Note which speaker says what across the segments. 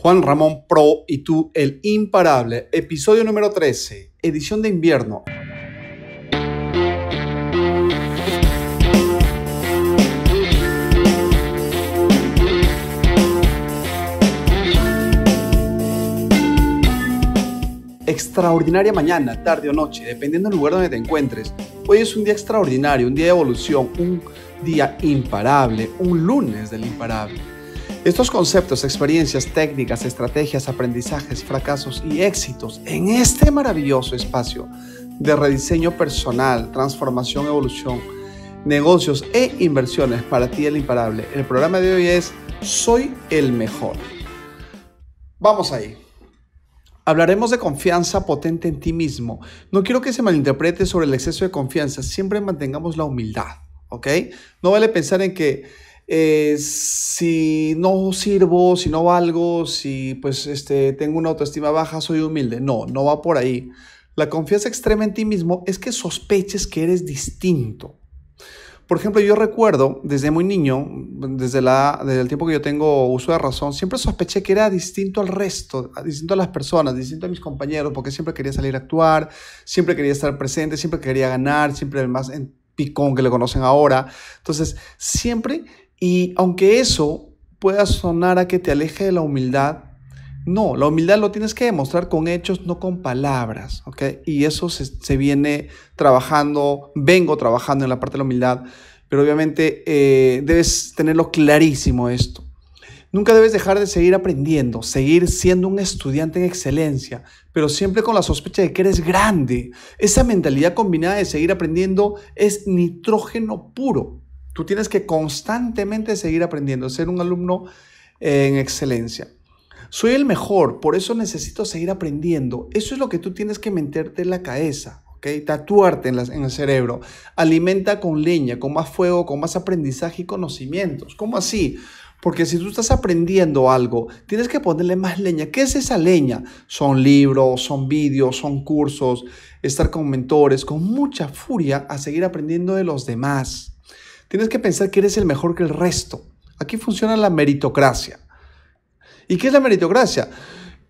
Speaker 1: Juan Ramón Pro y tú, el imparable, episodio número 13, edición de invierno. Extraordinaria mañana, tarde o noche, dependiendo del lugar donde te encuentres. Hoy es un día extraordinario, un día de evolución, un día imparable, un lunes del imparable. Estos conceptos, experiencias, técnicas, estrategias, aprendizajes, fracasos y éxitos en este maravilloso espacio de rediseño personal, transformación, evolución, negocios e inversiones para ti el imparable. El programa de hoy es Soy el mejor. Vamos ahí. Hablaremos de confianza potente en ti mismo. No quiero que se malinterprete sobre el exceso de confianza. Siempre mantengamos la humildad, ¿ok? No vale pensar en que eh, si no sirvo, si no valgo, si pues este, tengo una autoestima baja, soy humilde. No, no va por ahí. La confianza extrema en ti mismo es que sospeches que eres distinto. Por ejemplo, yo recuerdo desde muy niño, desde, la, desde el tiempo que yo tengo uso de razón, siempre sospeché que era distinto al resto, distinto a las personas, distinto a mis compañeros, porque siempre quería salir a actuar, siempre quería estar presente, siempre quería ganar, siempre el más en picón que le conocen ahora. Entonces, siempre y aunque eso pueda sonar a que te aleje de la humildad, no, la humildad lo tienes que demostrar con hechos, no con palabras, ¿ok? Y eso se, viene trabajando, vengo trabajando en la parte de la humildad, pero obviamente eh, debes tenerlo clarísimo esto. Nunca debes dejar de seguir aprendiendo, seguir siendo un estudiante en excelencia, pero siempre con la sospecha de que eres grande. Esa mentalidad combinada de seguir aprendiendo es nitrógeno puro. Tú tienes que constantemente seguir aprendiendo, ser un alumno en excelencia. Soy el mejor, por eso necesito seguir aprendiendo. Eso es lo que tú tienes que meterte en la cabeza, ¿ok? Tatuarte en, en el cerebro. Alimenta con leña, con más fuego, con más aprendizaje y conocimientos. ¿Cómo así? Porque si tú estás aprendiendo algo, tienes que ponerle más leña. ¿Qué es esa leña? Son libros, son vídeos, son cursos, estar con mentores, con mucha furia a seguir aprendiendo de los demás. Tienes que pensar que eres el mejor que el resto. Aquí funciona la meritocracia. ¿Y qué es la meritocracia?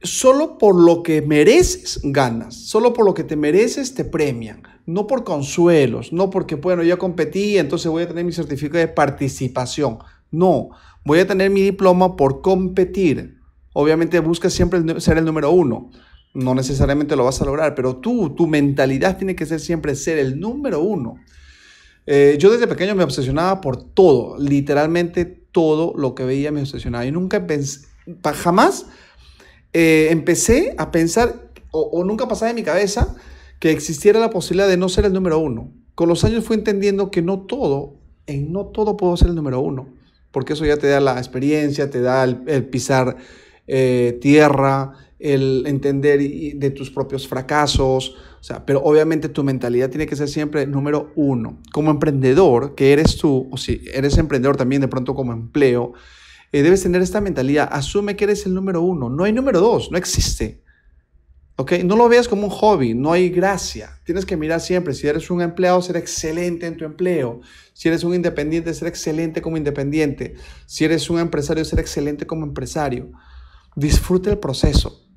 Speaker 1: Solo por lo que mereces ganas, solo por lo que te mereces te premian, no por consuelos, no porque, bueno, ya competí, entonces voy a tener mi certificado de participación. No, voy a tener mi diploma por competir. Obviamente busca siempre ser el número uno. No necesariamente lo vas a lograr, pero tú, tu mentalidad tiene que ser siempre ser el número uno. Eh, yo desde pequeño me obsesionaba por todo, literalmente todo lo que veía me obsesionaba. Y nunca pensé, jamás eh, empecé a pensar, o, nunca pasaba en mi cabeza, que existiera la posibilidad de no ser el número uno. Con los años fui entendiendo que no todo, en no todo puedo ser el número uno, porque eso ya te da la experiencia, te da el, pisar eh, tierra, el entender de tus propios fracasos, o sea, pero obviamente tu mentalidad tiene que ser siempre número uno. Como emprendedor, que eres tú, o si eres emprendedor también de pronto como empleo, eh, debes tener esta mentalidad. Asume que eres el número uno. No hay número dos, no existe. ¿Ok? No lo veas como un hobby, no hay gracia. Tienes que mirar siempre, si eres un empleado, ser excelente en tu empleo. Si eres un independiente, ser excelente como independiente. Si eres un empresario, ser excelente como empresario. Disfruta el proceso.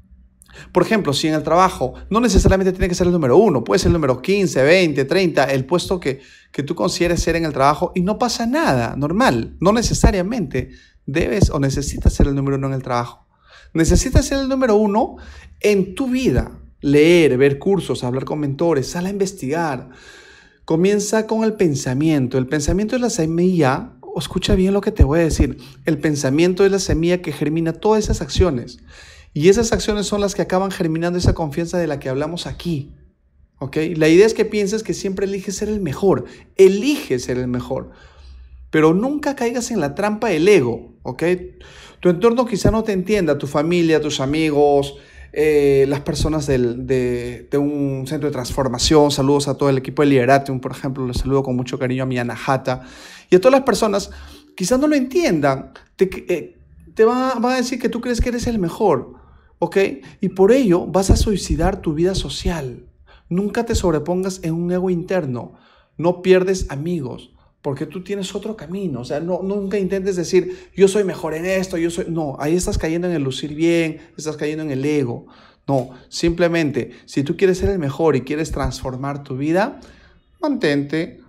Speaker 1: Por ejemplo, si en el trabajo no necesariamente tiene que ser el número uno, puede ser el número 15, 20, 30, el puesto que, que tú consideres ser en el trabajo y no pasa nada, normal. No necesariamente debes o necesitas ser el número uno en el trabajo. Necesitas ser el número uno en tu vida. Leer, ver cursos, hablar con mentores, sal a investigar. Comienza con el pensamiento. El pensamiento es la semilla, escucha bien lo que te voy a decir. El pensamiento es la semilla que germina todas esas acciones. Y esas acciones son las que acaban germinando esa confianza de la que hablamos aquí. ¿Ok? La idea es que pienses que siempre eliges ser el mejor. Elige ser el mejor. Pero nunca caigas en la trampa del ego. ¿Ok? Tu entorno quizá no te entienda, tu familia, tus amigos, eh, las personas de, un centro de transformación. Saludos a todo el equipo de Lideratium, por ejemplo. Les saludo con mucho cariño a mi Anahata. Y a todas las personas, quizás no lo entiendan. Te, eh, van a decir que tú crees que eres el mejor. ¿Ok? Y por ello vas a suicidar tu vida social. Nunca te sobrepongas en un ego interno. No pierdes amigos. porque tú tienes otro camino. O sea, no, nunca intentes decir, yo soy mejor en esto, yo soy... No, ahí estás cayendo en el lucir bien, estás cayendo en el ego. No, simplemente, si tú quieres ser el mejor y quieres transformar tu vida, mantente,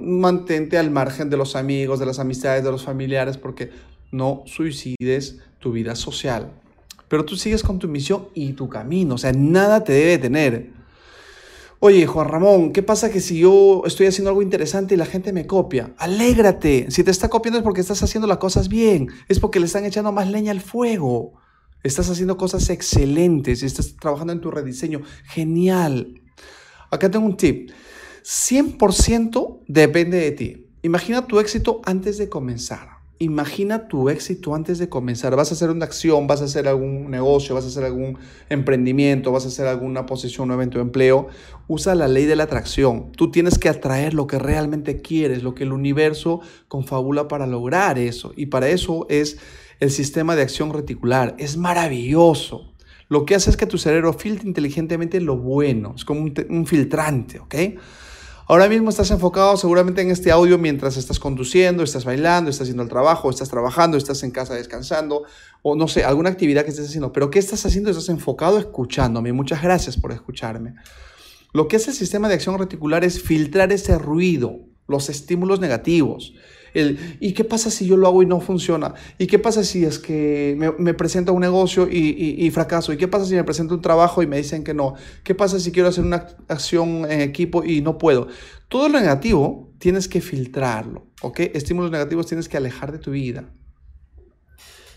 Speaker 1: mantente al margen de los amigos, de las amistades, de los familiares, porque no suicides tu vida social. Pero tú sigues con tu misión y tu camino, o sea, nada te debe detener. Oye, Juan Ramón, ¿qué pasa que si yo estoy haciendo algo interesante y la gente me copia? Alégrate. Si te está copiando es porque estás haciendo las cosas bien. Es porque le están echando más leña al fuego. Estás haciendo cosas excelentes. Estás trabajando en tu rediseño. Genial. Acá tengo un tip. 100% depende de ti. Imagina tu éxito antes de comenzar. Imagina tu éxito antes de comenzar. Vas a hacer una acción, vas a hacer algún negocio, vas a hacer algún emprendimiento, vas a hacer alguna posición, un evento de empleo. Usa la ley de la atracción. Tú tienes que atraer lo que realmente quieres, lo que el universo confabula para lograr eso. Y para eso es el sistema de acción reticular. Es maravilloso. Lo que hace es que tu cerebro filtre inteligentemente lo bueno. Es como un, un filtrante, ¿ok? Ahora mismo estás enfocado seguramente en este audio mientras estás conduciendo, estás bailando, estás haciendo el trabajo, estás trabajando, estás en casa descansando o no sé, alguna actividad que estés haciendo. Pero ¿qué estás haciendo? Estás enfocado escuchándome. Muchas gracias por escucharme. Lo que hace el sistema de acción reticular es filtrar ese ruido, los estímulos negativos. ¿Y qué pasa si yo lo hago y no funciona? ¿Y qué pasa si es que me, me presento un negocio y, fracaso? ¿Y qué pasa si me presento un trabajo y me dicen que no? ¿Qué pasa si quiero hacer una acción en equipo y no puedo? Todo lo negativo tienes que filtrarlo, ¿ok? Estímulos negativos tienes que alejar de tu vida.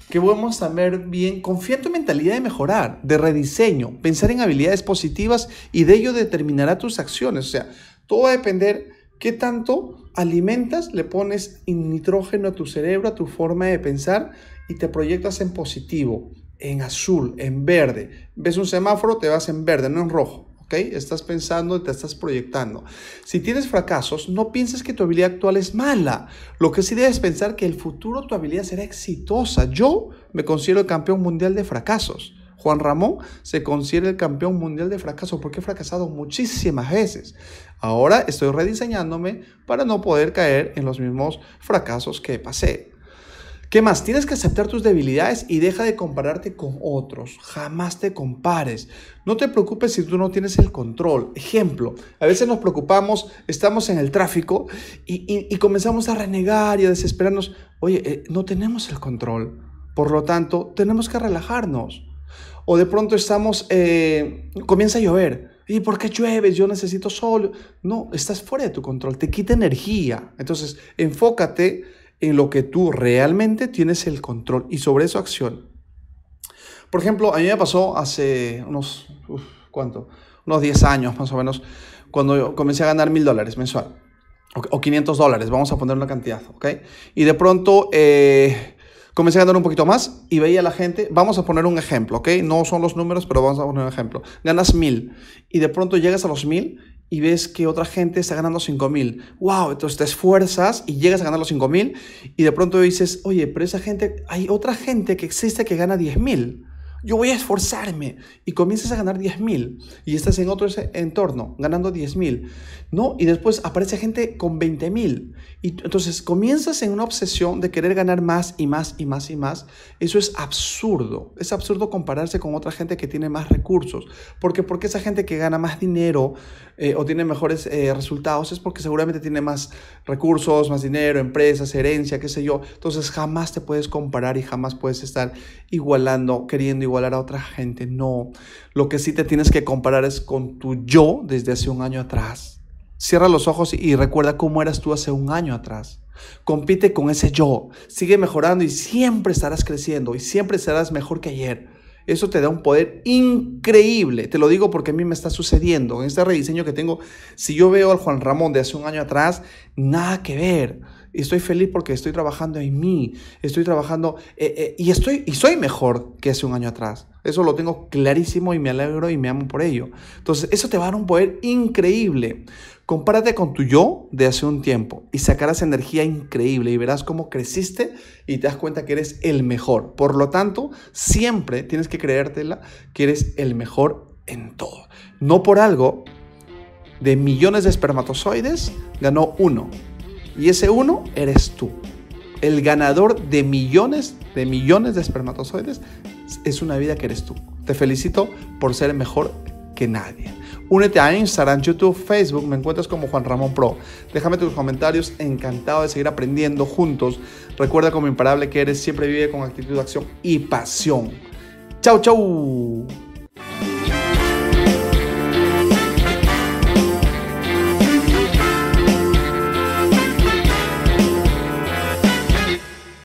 Speaker 1: Que podemos saber bien, confía en tu mentalidad de mejorar, de rediseño, pensar en habilidades positivas y de ello determinará tus acciones. O sea, todo va a depender ¿Qué tanto alimentas, le pones nitrógeno a tu cerebro, a tu forma de pensar y te proyectas en positivo, en azul, en verde? Ves un semáforo, te vas en verde, no en rojo. ¿ok? Estás pensando, te estás proyectando. Si tienes fracasos, no pienses que tu habilidad actual es mala. Lo que sí debes pensar que el futuro tu habilidad será exitosa. Yo me considero campeón mundial de fracasos. Juan Ramón se considera el campeón mundial de fracaso porque he fracasado muchísimas veces. Ahora estoy rediseñándome para no poder caer en los mismos fracasos que pasé. ¿Qué más? Tienes que aceptar tus debilidades y deja de compararte con otros. Jamás te compares. No te preocupes si tú no tienes el control. Ejemplo, a veces nos preocupamos, estamos en el tráfico y, comenzamos a renegar y a desesperarnos. Oye, eh, no tenemos el control. Por lo tanto, tenemos que relajarnos. O de pronto estamos, eh, comienza a llover. ¿Y por qué llueve? Yo necesito sol. No, estás fuera de tu control, te quita energía. Entonces, enfócate en lo que tú realmente tienes el control y sobre eso acción. Por ejemplo, a mí me pasó hace unos, ¿cuánto? Unos 10 años más o menos, cuando yo comencé a ganar mil dólares mensual. O, 500 dólares, vamos a poner una cantidad, ¿ok? Y de pronto eh, comencé a ganar un poquito más y veía a la gente, vamos a poner un ejemplo, ¿ok? No son los números, pero vamos a poner un ejemplo. Ganas mil y de pronto llegas a los mil y ves que otra gente está ganando cinco mil. ¡Wow! Entonces te esfuerzas y llegas a ganar los cinco mil y de pronto dices, oye, pero esa gente, hay otra gente que existe que gana diez mil yo voy a esforzarme y comienzas a ganar 10 mil y estás en otro entorno ganando 10 mil, ¿no? Y después aparece gente con 20 mil y entonces comienzas en una obsesión de querer ganar más y más y más y más. Eso es absurdo, es absurdo compararse con otra gente que tiene más recursos, porque porque esa gente que gana más dinero eh, o tiene mejores eh, resultados es porque seguramente tiene más recursos, más dinero, empresas, herencia, qué sé yo. Entonces jamás te puedes comparar y jamás puedes estar igualando, queriendo igualar a otra gente. No, lo que sí te tienes que comparar es con tu yo desde hace un año atrás. Cierra los ojos y recuerda cómo eras tú hace un año atrás. Compite con ese yo, sigue mejorando y siempre estarás creciendo y siempre serás mejor que ayer. Eso te da un poder increíble. Te lo digo porque a mí me está sucediendo. En este rediseño que tengo, si yo veo al Juan Ramón de hace un año atrás, nada que ver. Estoy feliz porque estoy trabajando en mí, estoy trabajando eh, eh, y estoy y soy mejor que hace un año atrás. Eso lo tengo clarísimo y me alegro y me amo por ello. Entonces, eso te va a dar un poder increíble. Compárate con tu yo de hace un tiempo y sacarás energía increíble y verás cómo creciste y te das cuenta que eres el mejor. Por lo tanto, siempre tienes que creértela que eres el mejor en todo. No por algo, de millones de espermatozoides, ganó uno. Y ese uno eres tú. El ganador de millones, de millones de espermatozoides es una vida que eres tú. Te felicito por ser mejor que nadie. Únete a Instagram, YouTube, Facebook, me encuentras como Juan Ramón Pro. Déjame tus comentarios, encantado de seguir aprendiendo juntos. Recuerda como imparable que eres, siempre vive con actitud acción y pasión. Chau, chau.